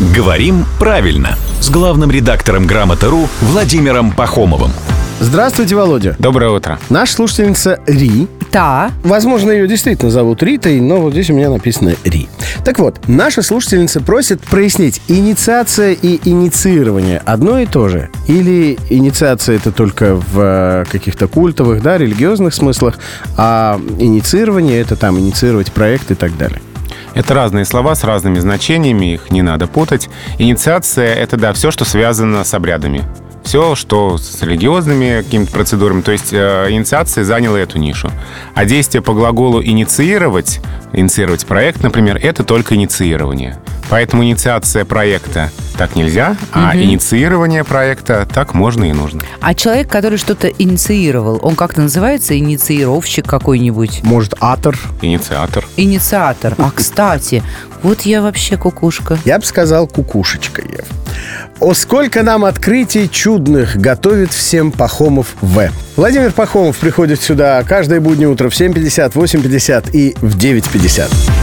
«Говорим правильно» с главным редактором «Грамоты.ру» Владимиром Пахомовым. Здравствуйте, Володя. Доброе утро. Наша слушательница Ри. Да. Возможно, ее действительно зовут Ритой, но вот здесь у меня написано Ри. Так вот, наша слушательница просит прояснить, инициация и инициирование одно и то же? Или инициация это только в э, каких-то культовых, да, религиозных смыслах, а инициирование это там инициировать проект и так далее? Это разные слова с разными значениями, их не надо путать. Инициация — это, да, все, что связано с обрядами. Все, что с религиозными какими-то процедурами. То есть э, инициация заняла эту нишу. А действие по глаголу «инициировать», инициировать проект, например, это только инициирование. Поэтому инициация проекта так нельзя, а инициирование проекта так можно и нужно. А человек, который что-то инициировал, он как-то называется инициировщик какой-нибудь? Может, атор? Инициатор. Инициатор. А, кстати, вот я вообще кукушка. Я бы сказал кукушечка, Ев. О, сколько нам открытий чудных готовит всем Пахомов В. Владимир Пахомов приходит сюда каждое буднее утро в 7.50, 8.50 и в 9.50.